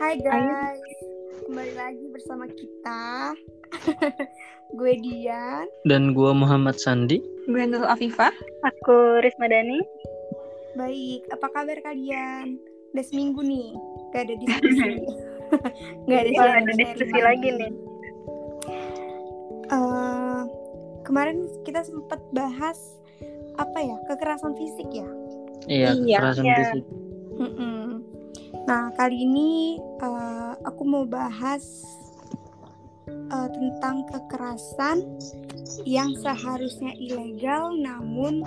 Hai guys, kembali lagi bersama kita. gue Dian. Dan gue Muhammad Sandi. Gue Nur Afifah. Aku Risma Dani. Baik, apa kabar kalian? Udah seminggu nih, gak ada diskusi. gak ada, Wah, ada diskusi lagi nih. Uh, kemarin kita sempat bahas apa ya kekerasan fisik ya iya, iya kekerasan iya. fisik Mm-mm. Nah kali ini uh, aku mau bahas uh, tentang kekerasan yang seharusnya ilegal namun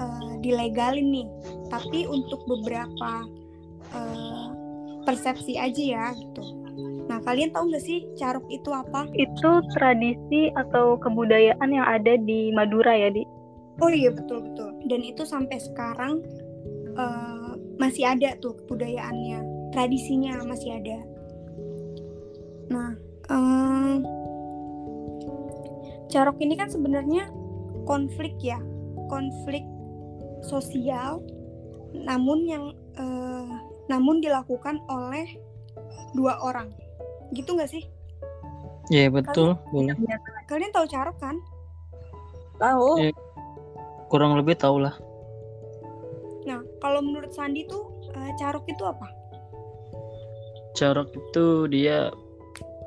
uh, dilegalin nih tapi untuk beberapa uh, persepsi aja ya gitu Nah, kalian tahu nggak sih caruk itu apa? Itu tradisi atau kebudayaan yang ada di Madura ya, Di? Oh iya, betul betul. Dan itu sampai sekarang uh, masih ada tuh kebudayaannya, tradisinya masih ada. Nah, um, carok ini kan sebenarnya konflik ya, konflik sosial, namun yang uh, namun dilakukan oleh dua orang gitu nggak sih? Iya yeah, betul, boleh. Kalian tahu carok kan? Tahu. Ya, kurang lebih tahu lah. Nah, kalau menurut Sandi tuh uh, carok itu apa? Carok itu dia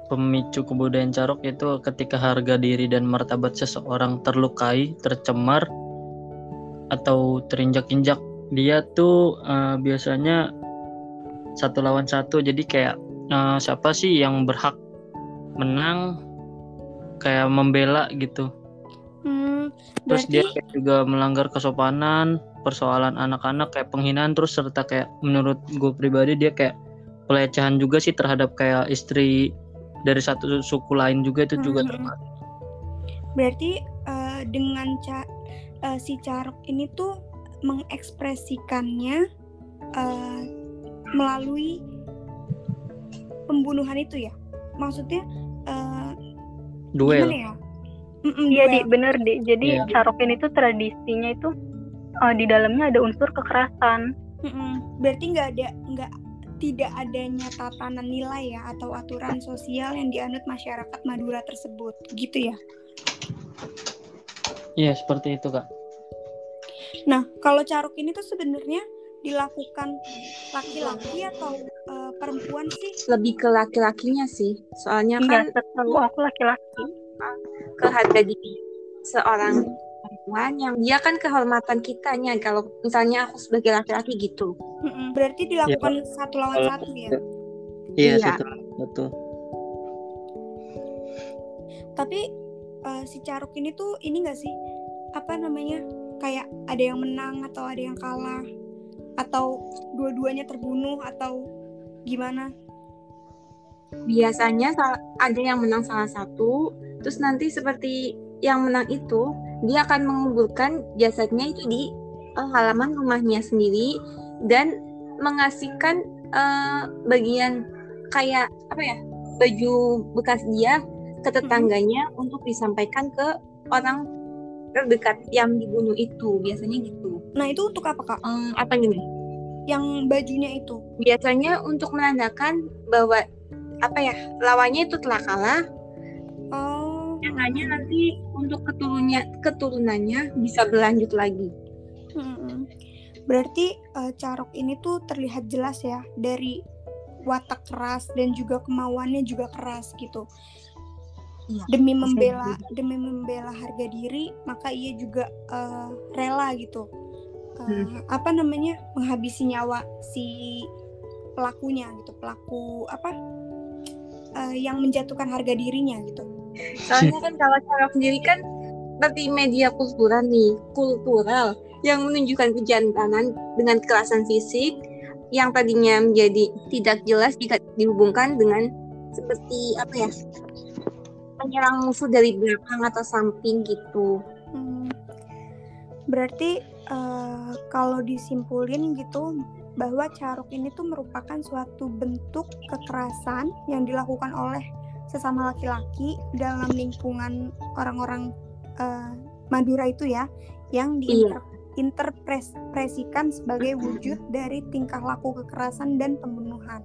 pemicu kebudayaan carok itu ketika harga diri dan martabat seseorang terlukai, tercemar, atau terinjak-injak. Dia tuh uh, biasanya satu lawan satu, jadi kayak uh, siapa sih yang berhak menang kayak membela gitu hmm, terus dia juga melanggar kesopanan persoalan anak-anak kayak penghinaan terus serta kayak menurut gue pribadi dia kayak pelecehan juga sih terhadap kayak istri dari satu suku lain juga itu juga hmm. berarti uh, dengan ca uh, si carok ini tuh mengekspresikannya uh, melalui pembunuhan itu ya? Maksudnya uh, duel. ya? Iya di bener di. Jadi yeah. carokin itu tradisinya itu uh, di dalamnya ada unsur kekerasan. Mm-mm. berarti nggak ada nggak tidak adanya tatanan nilai ya atau aturan sosial yang dianut masyarakat Madura tersebut gitu ya Iya seperti itu kak nah kalau carok ini tuh sebenarnya dilakukan laki-laki atau uh, perempuan sih? Lebih ke laki-lakinya sih. Soalnya iya, kan setahu aku laki-laki. Ke harga diri seorang perempuan yang dia kan kehormatan kitanya kalau misalnya aku sebagai laki-laki gitu. Berarti dilakukan ya, satu lawan satu ya? Iya, iya. satu satu. Tapi uh, si Caruk ini tuh ini gak sih apa namanya kayak ada yang menang atau ada yang kalah? atau dua-duanya terbunuh atau gimana? Biasanya ada yang menang salah satu, terus nanti seperti yang menang itu dia akan mengumpulkan jasadnya itu di uh, halaman rumahnya sendiri dan mengasihkan uh, bagian kayak apa ya baju bekas dia ke tetangganya hmm. untuk disampaikan ke orang terdekat yang dibunuh itu biasanya gitu. Nah itu untuk apa kak? Um, apa gini? Yang bajunya itu? Biasanya untuk menandakan bahwa apa ya lawannya itu telah kalah. Oh. Yang hanya nanti untuk keturunnya keturunannya bisa berlanjut lagi. Hmm. Berarti uh, Carok ini tuh terlihat jelas ya dari watak keras dan juga kemauannya juga keras gitu iya, demi membela juga. demi membela harga diri maka ia juga uh, rela gitu uh, hmm. apa namanya menghabisi nyawa si pelakunya gitu pelaku apa uh, yang menjatuhkan harga dirinya gitu soalnya kan kalau cara sendiri kan seperti media kultural nih kultural yang menunjukkan kejantanan dengan kekerasan fisik yang tadinya menjadi tidak jelas jika dihubungkan dengan seperti apa ya penyerang musuh dari belakang atau samping gitu. Hmm. Berarti uh, kalau disimpulin gitu bahwa caruk ini tuh merupakan suatu bentuk kekerasan yang dilakukan oleh sesama laki-laki dalam lingkungan orang-orang uh, Madura itu ya yang diinterpretasikan iya. sebagai wujud dari tingkah laku kekerasan dan pembunuhan.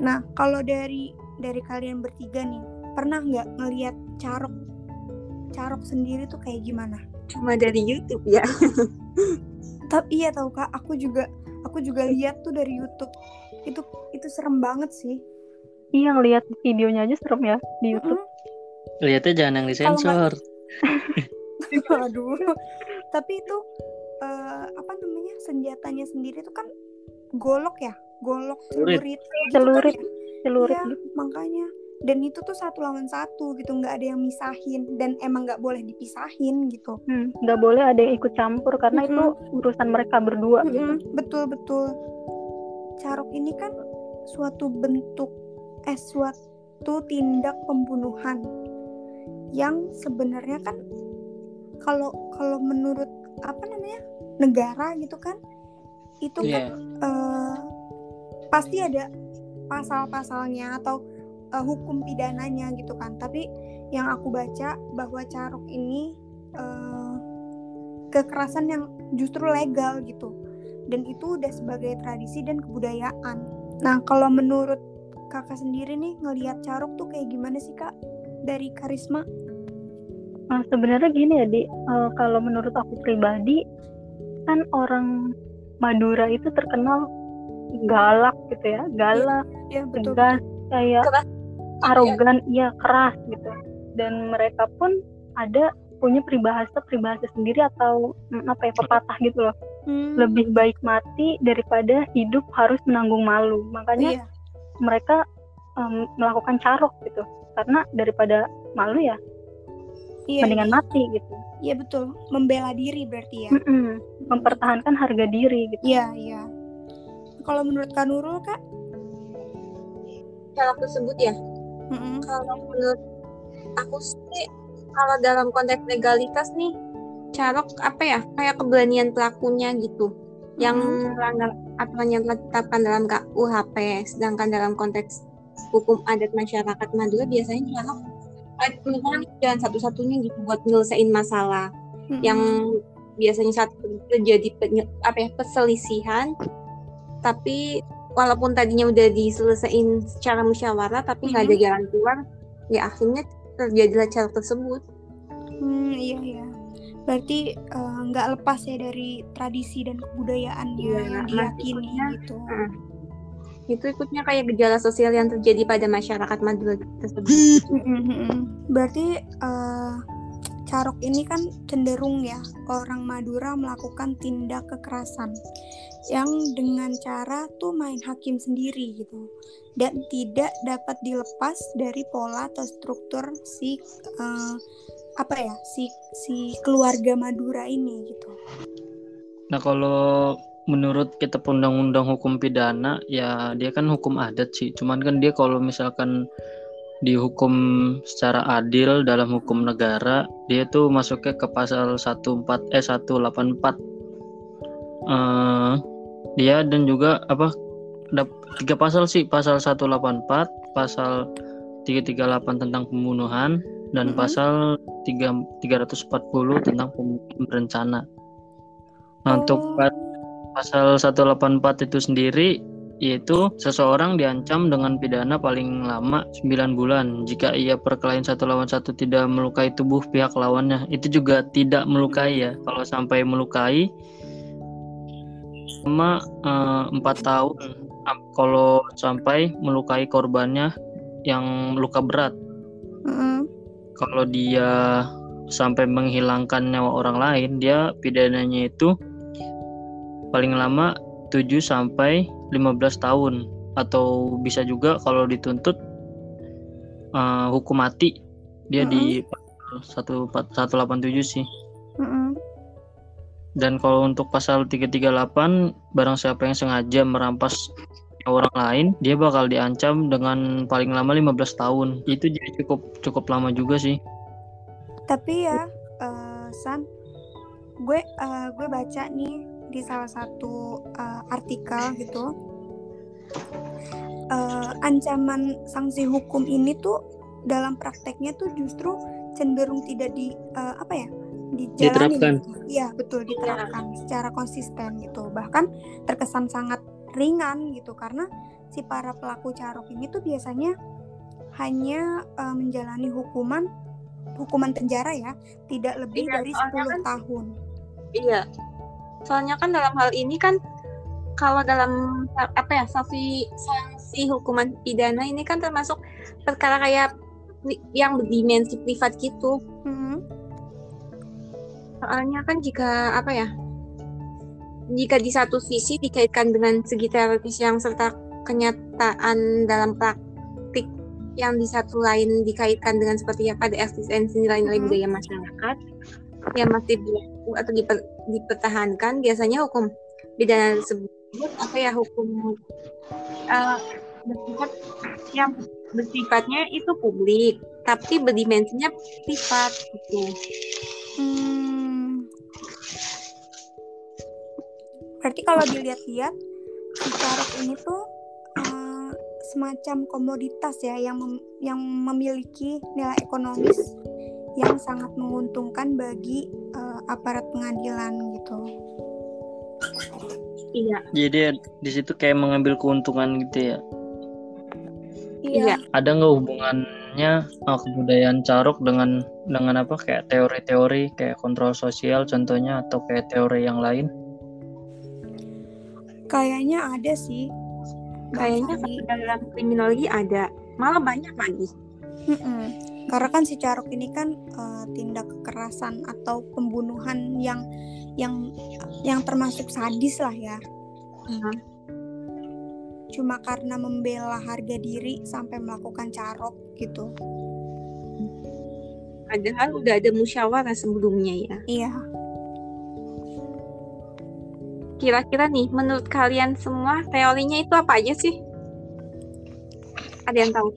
Nah, kalau dari dari kalian bertiga nih, pernah nggak ngelihat carok carok sendiri tuh kayak gimana? Cuma dari YouTube ya. Tapi iya tahu kak, aku juga aku juga lihat tuh dari YouTube. Itu itu serem banget sih. Iya ngelihat videonya aja serem ya di YouTube. Mm-mm. Lihatnya jangan yang disensor. Aduh. Tapi itu eh, apa namanya senjatanya sendiri tuh kan golok ya, golok Celurit. celurit. gitu kan Celurit. ya. Celurit gitu. makanya. Dan itu tuh satu lawan satu gitu, nggak ada yang misahin dan emang nggak boleh dipisahin gitu. Hmm, nggak boleh ada yang ikut campur karena itu urusan mereka berdua gitu. Mm-mm, betul betul. Carok ini kan suatu bentuk eh suatu tindak pembunuhan yang sebenarnya kan kalau kalau menurut apa namanya negara gitu kan itu kan Iya. eh, pasti ada pasal-pasalnya atau eh, hukum pidananya gitu kan. Tapi yang aku baca bahwa carok ini eh, kekerasan yang justru legal gitu. Dan itu udah sebagai tradisi dan kebudayaan. Nah, kalau menurut kakak sendiri nih ngelihat carok tuh kayak gimana sih kak dari karisma? Nah, sebenarnya gini ya, Di. Eh, kalau menurut aku pribadi, kan orang Madura itu terkenal galak gitu ya, galak, Ya betul. tegas, kayak Keras. arogan, iya keras gitu. Dan mereka pun ada punya peribahasa peribahasa sendiri atau mm, apa ya pepatah gitu loh. Hmm, Lebih baik mati daripada hidup harus menanggung malu. Makanya iya. mereka em, melakukan carok gitu. Karena daripada malu ya Iya, mendingan iya. mati gitu. Iya betul, membela diri berarti ya. Mm-mm. Mempertahankan harga diri gitu. Iya, iya. Kalau menurut Kak Nurul, Kak? Kalau tersebut ya, Mm-mm. kalau menurut aku sih, kalau dalam konteks legalitas nih, carok apa ya, kayak keberanian pelakunya gitu, yang melanggar aturan yang telah ditetapkan dalam KUHP, sedangkan dalam konteks hukum adat masyarakat Madura biasanya carok eh, merupakan jalan satu-satunya gitu buat nyelesain masalah. Mm-mm. yang biasanya saat terjadi apa ya perselisihan. Tapi walaupun tadinya udah diselesaikan secara musyawarah tapi nggak ada jalan keluar ya akhirnya terjadilah cara tersebut. Hmm, iya iya. Berarti eh, nggak lepas ya dari tradisi dan kebudayaannya Iya, yang diyakini gitu. Heeh. itu ikutnya kayak gejala sosial yang terjadi pada masyarakat Madura tersebut. Berarti eh, carok ini kan cenderung ya orang Madura melakukan tindak kekerasan yang dengan cara tuh main hakim sendiri gitu dan tidak dapat dilepas dari pola atau struktur si eh, apa ya si si keluarga Madura ini gitu. Nah kalau menurut kita undang-undang hukum pidana ya dia kan hukum adat sih. Cuman kan dia kalau misalkan dihukum secara adil dalam hukum negara dia tuh masuknya ke pasal 14 eh 184 eh dia dan juga apa tiga pasal sih pasal 184 pasal 338 tentang pembunuhan dan Mhm. pasal 3 340 tentang pembunuhan berencana. Nah, untuk Oh. pa- pasal 184 itu sendiri yaitu seseorang diancam dengan pidana paling lama 9 bulan jika ia perkelahian satu lawan satu tidak melukai tubuh pihak lawannya. Itu juga tidak melukai ya. Kalau sampai melukai sama eh, empat tahun Am- kalau sampai melukai korbannya yang luka berat. Mm-mm. Kalau dia sampai menghilangkan nyawa orang lain, dia pidananya itu paling lama 7 sampai 15 tahun atau bisa juga kalau dituntut eh, hukum mati dia di pasal 1 187 sih. Mm-mm. Dan kalau untuk pasal 338 barang siapa yang sengaja merampas orang lain, dia bakal diancam dengan paling lama 15 tahun. Itu jadi cukup cukup lama juga sih. Tapi ya, eh, San, gue eh, gue baca nih di salah satu eh, artikel gitu, eh, ancaman sanksi hukum ini tuh dalam prakteknya tuh justru cenderung tidak di eh, apa ya dijalani. Diterapkan. gitu. Iya betul diterapkan secara konsisten gitu. Bahkan terkesan sangat ringan gitu karena si para pelaku carok ini tuh biasanya hanya uh, menjalani hukuman hukuman penjara ya tidak lebih Iya, dari soalnya 10 kan- tahun. Iya. Soalnya kan dalam hal ini kan kalau dalam apa ya sanksi sanksi hukuman pidana ini kan termasuk perkara kayak yang berdimensi privat gitu. Mhm. Soalnya kan jika apa ya? Jika di satu sisi dikaitkan dengan segi teoritis yang serta kenyataan dalam praktik yang di satu lain dikaitkan dengan seperti apa ada eksistensi nilai-nilai Mhm. budaya masyarakat yang masih berlaku atau diper- dipertahankan biasanya hukum pidana tersebut apa ya hukum eh, bersifat yang bersifatnya itu publik tapi berdimensinya privat gitu. Hmm. Berarti kalau dilihat-lihat si carok ini tuh eh, semacam komoditas ya yang mem- yang memiliki nilai ekonomis yang sangat menguntungkan bagi eh, aparat pengadilan gitu. Iya. Jadi di situ kayak mengambil keuntungan gitu ya. Iya. Ada nggak hubungannya uh, kebudayaan carok dengan dengan apa kayak teori-teori kayak kontrol sosial contohnya atau kayak teori yang lain? Kayaknya ada sih. Kayaknya dalam kriminologi ada, malah banyak lagi. Mm-mm. Karena kan si carok ini kan eh, tindak kekerasan atau pembunuhan yang yang yang termasuk sadis lah ya. Iya. Cuma karena membela harga diri sampai melakukan carok gitu. Padahal udah ada musyawarah sebelumnya ya. Iya. Kira-kira nih, menurut kalian semua teorinya itu apa aja sih? Ada yang tahu?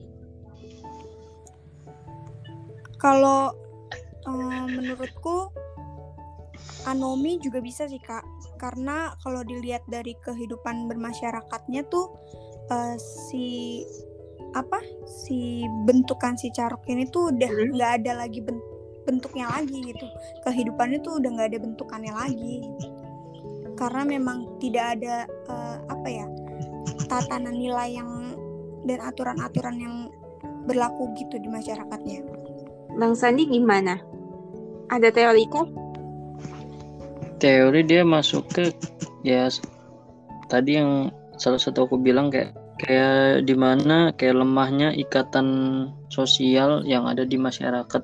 Kalau eh, menurutku anomi juga bisa sih kak. Karena kalau dilihat dari kehidupan bermasyarakatnya tuh eh, si apa si bentukan si carok ini tuh udah Hmm. nggak ada lagi ben- bentuknya lagi gitu. Kehidupannya tuh udah nggak ada bentukannya lagi. Karena memang tidak ada eh, apa ya tatanan nilai yang dan aturan-aturan yang berlaku gitu di masyarakatnya. Bang Sandi gimana? Ada teori kah? Teori dia masuk ke ya tadi yang salah satu aku bilang kayak kayak di mana kayak lemahnya ikatan sosial yang ada di masyarakat.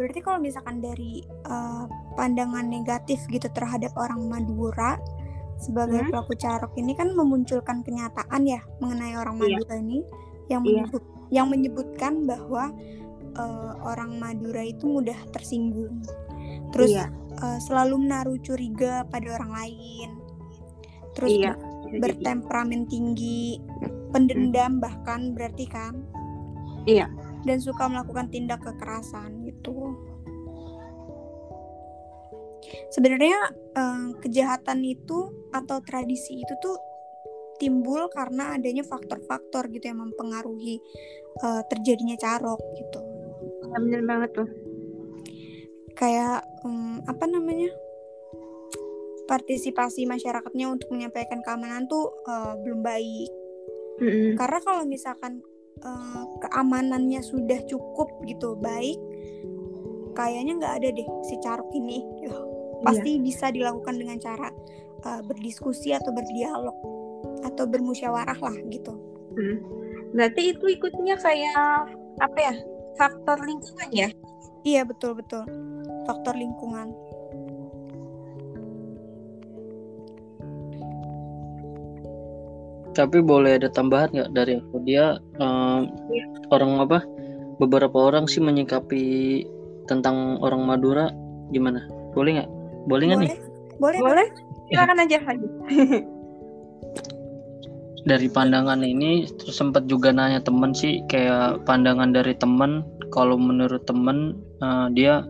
Berarti kalau misalkan dari eh, pandangan negatif gitu terhadap orang Madura sebagai Hmm. pelaku carok ini kan memunculkan kenyataan ya mengenai orang Iya. Madura ini yang Iya. menyebut yang menyebutkan bahwa eh, orang Madura itu mudah tersinggung, terus Iya. eh, selalu menaruh curiga pada orang lain, terus Iya. bertemperamen tinggi, pendendam bahkan berarti kan? Iya. Dan suka melakukan tindak kekerasan gitu. Sebenarnya eh, kejahatan itu atau tradisi itu tuh timbul karena adanya faktor-faktor gitu yang mempengaruhi eh, terjadinya carok gitu. Ya, bener banget tuh. Kayak em, apa namanya? partisipasi masyarakatnya untuk menyampaikan keamanan tuh eh, belum baik. Mm-mm. Karena kalau misalkan eh, keamanannya sudah cukup gitu baik, kayaknya nggak ada deh si caruk ini. gitu. Pasti bisa dilakukan dengan cara eh, berdiskusi atau berdialog atau bermusyawarah lah gitu. Mm. Berarti itu ikutnya kayak apa ya? Faktor lingkungan ya? Iya betul betul. Faktor lingkungan. Tapi boleh ada tambahan nggak dari aku? Dia Iya. orang apa? Beberapa orang sih menyikapi tentang orang Madura gimana? Boleh nggak? Boleh nggak nih? Boleh? Boleh. Boleh? Silakan aja lagi. Dari pandangan ini terus sempat juga nanya temen sih kayak pandangan dari temen. Kalau menurut temen eh, dia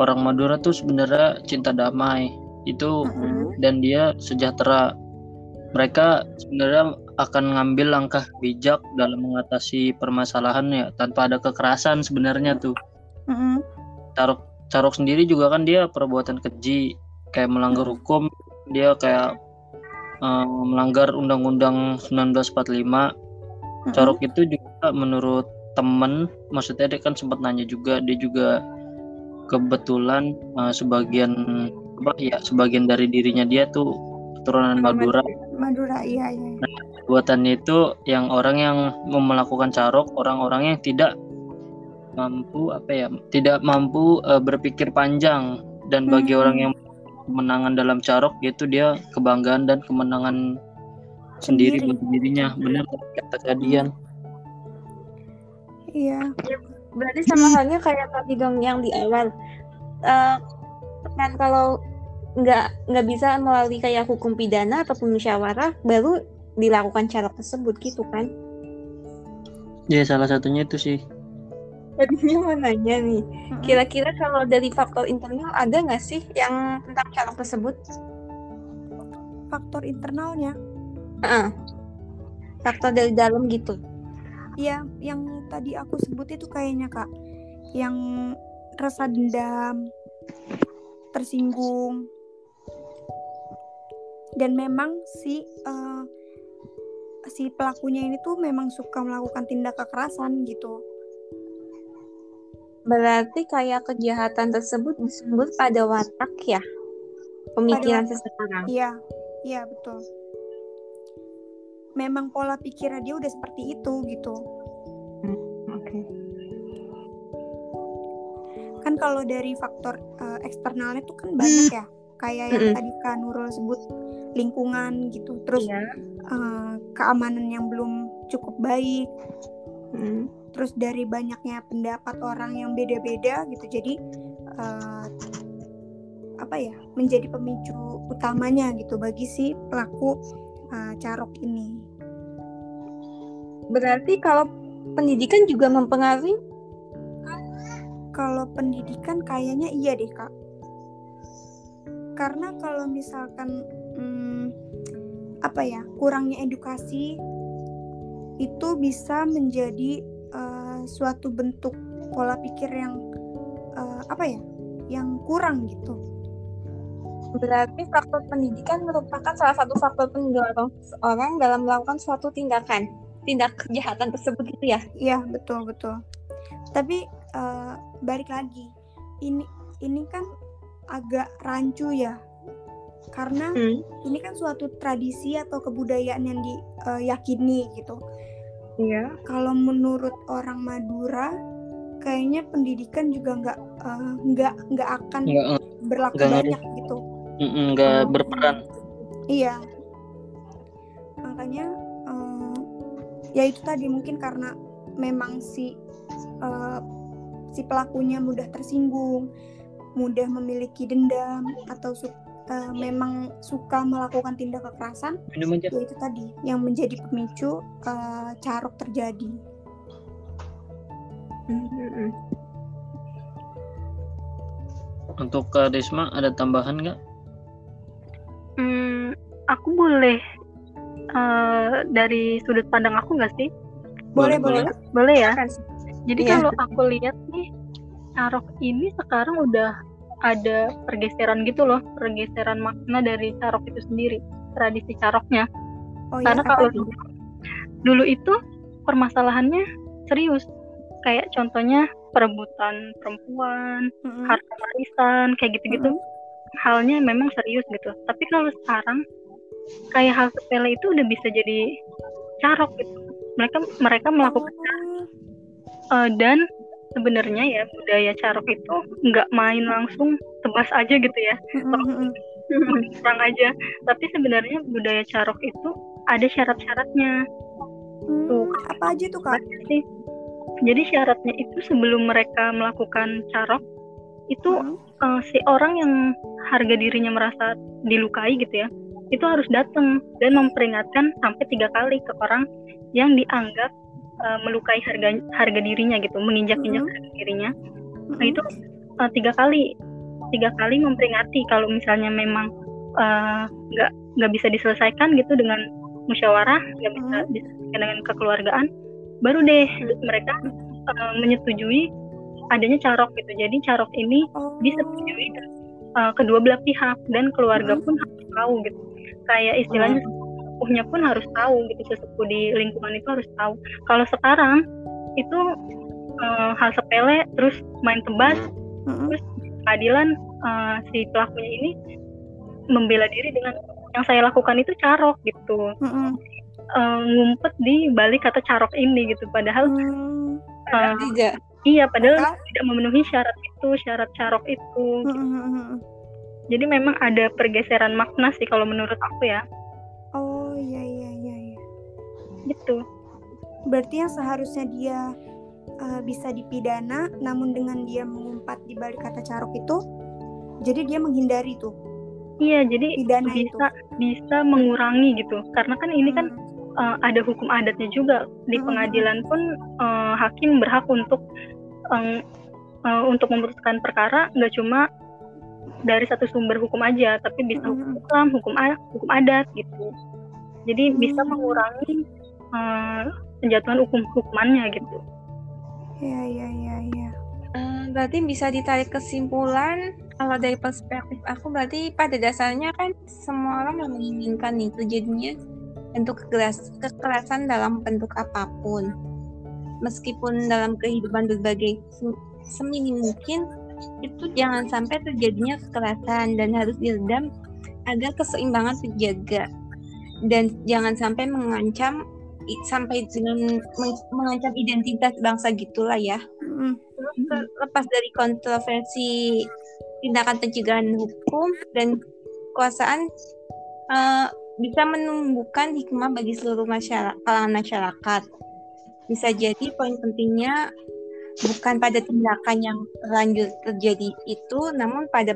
orang Madura tuh sebenarnya cinta damai itu Mm-mm. dan dia sejahtera. Mereka sebenarnya akan ngambil langkah bijak dalam mengatasi permasalahan ya tanpa ada kekerasan sebenarnya tuh. Carok Carok sendiri juga kan dia perbuatan keji kayak melanggar hukum, dia kayak uh, melanggar Undang-Undang 1945 Corok itu juga menurut temen maksudnya dia kan sempat nanya juga dia juga kebetulan uh, sebagian apa ya sebagian dari dirinya dia tuh keturunan Madura. Madura iya iya nah, buatannya itu yang orang yang mau melakukan carok orang-orang yang tidak mampu apa ya tidak mampu uh, berpikir panjang dan bagi hmm. orang yang kemenangan dalam carok yaitu dia kebanggaan dan kemenangan sendiri, sendiri. buat dirinya benar kata kalian Iya. Berarti sama halnya kayak tadi dong yang di awal. Uh, kan kalau nggak nggak bisa melalui kayak hukum pidana ataupun musyawarah baru dilakukan cara tersebut gitu kan? Ya salah satunya itu sih. Tadinya mau nanya nih, kira-kira kalau dari faktor internal ada nggak sih yang tentang cara tersebut? Faktor internalnya? Uh, faktor dari dalam gitu. Iya, yang tadi aku sebut itu kayaknya kak, yang rasa dendam, tersinggung, dan memang si uh, si pelakunya ini tuh memang suka melakukan tindak kekerasan gitu. Berarti kayak kejahatan tersebut disebut pada watak ya, pemikiran seseorang. Iya, iya betul memang pola pikirnya dia udah seperti itu gitu. Hmm, oke. Okay. Kan kalau dari faktor uh, eksternalnya tuh kan banyak ya, kayak yang mm -hmm. tadi Kak Nurul sebut lingkungan gitu, terus yeah. Iya. uh, keamanan yang belum cukup baik, mm. Terus dari banyaknya pendapat orang yang beda-beda gitu, jadi uh, apa ya menjadi pemicu utamanya gitu bagi si pelaku uh, carok ini. Berarti kalau pendidikan juga mempengaruhi? Kalau pendidikan kayaknya iya deh kak. Karena kalau misalkan hmm, apa ya kurangnya edukasi itu bisa menjadi uh, suatu bentuk pola pikir yang uh, apa ya yang kurang gitu Berarti faktor pendidikan merupakan salah satu faktor pendorong seorang dalam melakukan suatu tindakan, tindak kejahatan tersebut gitu ya? Iya betul betul. Tapi uh, balik lagi, ini ini kan agak rancu ya, karena hmm. ini kan suatu tradisi atau kebudayaan yang diyakini uh, gitu. Iya. Kalau menurut orang Madura, kayaknya pendidikan juga nggak uh, nggak nggak akan nggak, berlaku nggak banyak gitu. Nggak berperan. Iya. Makanya uh, ya itu tadi mungkin karena memang si uh, si pelakunya mudah tersinggung mudah memiliki dendam atau uh, memang suka melakukan tindak kekerasan itu tadi yang menjadi pemicu uh, carok terjadi untuk Kak Risma ada tambahan nggak? Hmm, aku boleh uh, dari sudut pandang aku nggak sih? Boleh, boleh. Boleh ya. Jadi yeah. kalau aku lihat nih, carok ini sekarang udah ada pergeseran gitu loh, pergeseran makna dari carok itu sendiri, tradisi caroknya. Oh, iya, Karena kalau dulu, dulu itu permasalahannya serius, kayak contohnya perebutan perempuan, mm -hmm. harta warisan, kayak gitu-gitu. Mm -hmm halnya memang serius gitu tapi kalau sekarang kayak hal sepele itu udah bisa jadi carok gitu mereka mereka melakukan uh, dan sebenarnya ya budaya carok itu nggak main langsung tebas aja gitu ya. Kurang aja. Tapi sebenarnya budaya carok itu ada syarat-syaratnya. Hmm, tuh apa aja tuh kak? sih. Jadi syaratnya itu sebelum mereka melakukan carok itu hmm. uh, si orang yang harga dirinya merasa dilukai gitu ya itu harus datang dan memperingatkan sampai tiga kali ke orang yang dianggap uh, melukai harga harga dirinya gitu menginjak-injak hmm. harga dirinya hmm. nah itu uh, tiga kali tiga kali memperingati kalau misalnya memang nggak uh, nggak bisa diselesaikan gitu dengan musyawarah nggak bisa hmm. diselesaikan dengan kekeluargaan baru deh mereka uh, menyetujui adanya carok gitu. Jadi carok ini oh. disetujui uh, kedua belah pihak dan keluarga hmm. pun harus tahu gitu. Kayak istilahnya oh. Sesepuhnya pun harus tahu gitu sesepuh di lingkungan itu harus tahu kalau sekarang itu uh, hal sepele terus main tebas mm-hmm. terus keadilan uh, si pelakunya ini membela diri dengan yang saya lakukan itu carok gitu mm-hmm. uh, ngumpet di balik kata carok ini gitu padahal mm-hmm. uh, tidak iya padahal Maka? tidak memenuhi syarat itu syarat carok itu gitu. mm-hmm. jadi memang ada pergeseran makna sih kalau menurut aku ya iya iya iya, iya. gitu berarti yang seharusnya dia uh, bisa dipidana namun dengan dia mengumpat di balik kata carok itu jadi dia menghindari tuh iya jadi pidana bisa itu. bisa mengurangi gitu karena kan ini kan, hmm. kan uh, ada hukum adatnya juga di hmm. pengadilan pun uh, hakim berhak untuk um, uh, untuk memutuskan perkara nggak cuma dari satu sumber hukum aja tapi bisa hmm. hukum Islam hukum hukum adat gitu jadi hmm. bisa mengurangi uh, penjatuhan hukum hukumannya gitu Ya, ya, ya, ya. Uh, berarti bisa ditarik kesimpulan kalau dari perspektif aku berarti pada dasarnya kan semua orang menginginkan itu jadinya bentuk kekeras, kekerasan dalam bentuk apa pun meskipun dalam kehidupan berbagai seminim mungkin itu jangan sampai terjadinya kekerasan dan harus diredam agar keseimbangan terjaga dan jangan sampai mengancam sampai dengan mengancam identitas bangsa gitulah ya. Mm. Lepas dari kontroversi tindakan pencegahan hukum dan kekuasaan uh, bisa menumbuhkan hikmah bagi seluruh masyarakat, kalangan masyarakat. Bisa jadi poin pentingnya bukan pada tindakan yang terlanjur terjadi itu, namun pada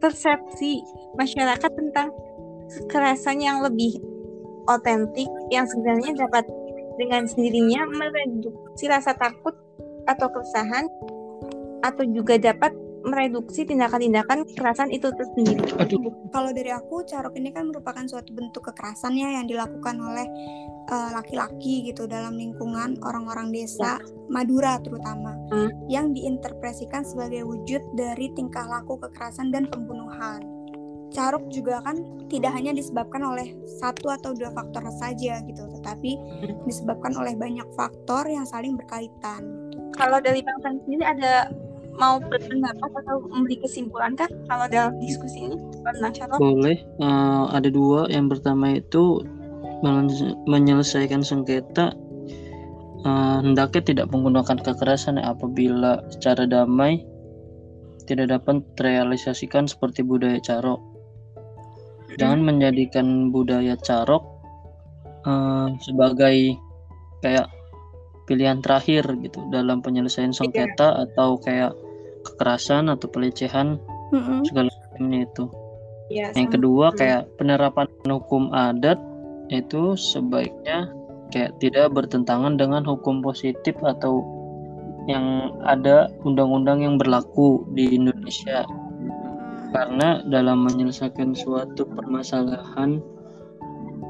persepsi masyarakat tentang kekerasan yang lebih otentik yang sebenarnya dapat dengan sendirinya mereduksi rasa takut atau keresahan atau juga dapat mereduksi tindakan-tindakan kekerasan itu tersendiri. Aduh. Kalau dari aku, carok ini kan merupakan suatu bentuk kekerasannya yang dilakukan oleh eh, laki-laki uh, gitu dalam lingkungan orang-orang desa ya. Madura terutama, hmm. yang diinterpretasikan sebagai wujud dari tingkah laku kekerasan dan pembunuhan caruk juga kan tidak hanya disebabkan oleh satu atau dua faktor saja gitu, tetapi disebabkan oleh banyak faktor yang saling berkaitan. Kalau dari Bang San sendiri ada mau berpendapat atau memberi kesimpulan kan kalau dalam diskusi ini tentang caruk? Boleh. Uh, ada dua. Yang pertama itu menyelesaikan sengketa uh, hendaknya tidak menggunakan kekerasan apabila secara damai tidak dapat terrealisasikan seperti budaya carok jangan menjadikan budaya carok uh, sebagai kayak pilihan terakhir gitu dalam penyelesaian iya. sengketa yeah. atau kayak kekerasan atau pelecehan mm-hmm. segala macamnya itu. Yeah, yang kedua mm. kayak penerapan hukum adat itu sebaiknya kayak tidak bertentangan dengan hukum positif atau yang ada undang-undang yang berlaku di Indonesia karena dalam menyelesaikan suatu permasalahan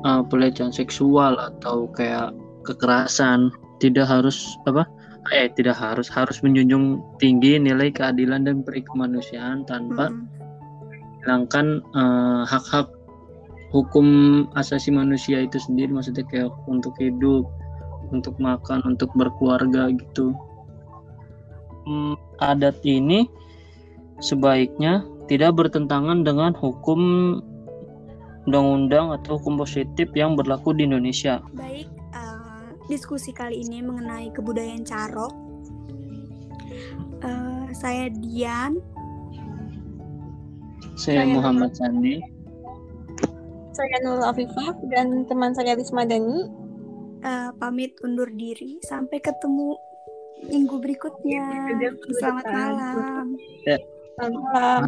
uh, pelecehan seksual atau kayak kekerasan tidak harus apa eh tidak harus harus menjunjung tinggi nilai keadilan dan perikemanusiaan tanpa hilangkan uh, hak-hak hukum asasi manusia itu sendiri maksudnya kayak untuk hidup untuk makan untuk berkeluarga gitu. Hmm, adat ini sebaiknya tidak bertentangan dengan hukum undang-undang atau hukum positif yang berlaku di Indonesia. Baik, diskusi kali ini mengenai kebudayaan Carok. Uh, saya Dian. Saya, saya Muhammad Sandi. Saya Nurul Afifah dan teman saya Risma Dani. Uh, pamit undur diri. Sampai ketemu minggu berikutnya. Selamat malam. Ya. Selamat malam.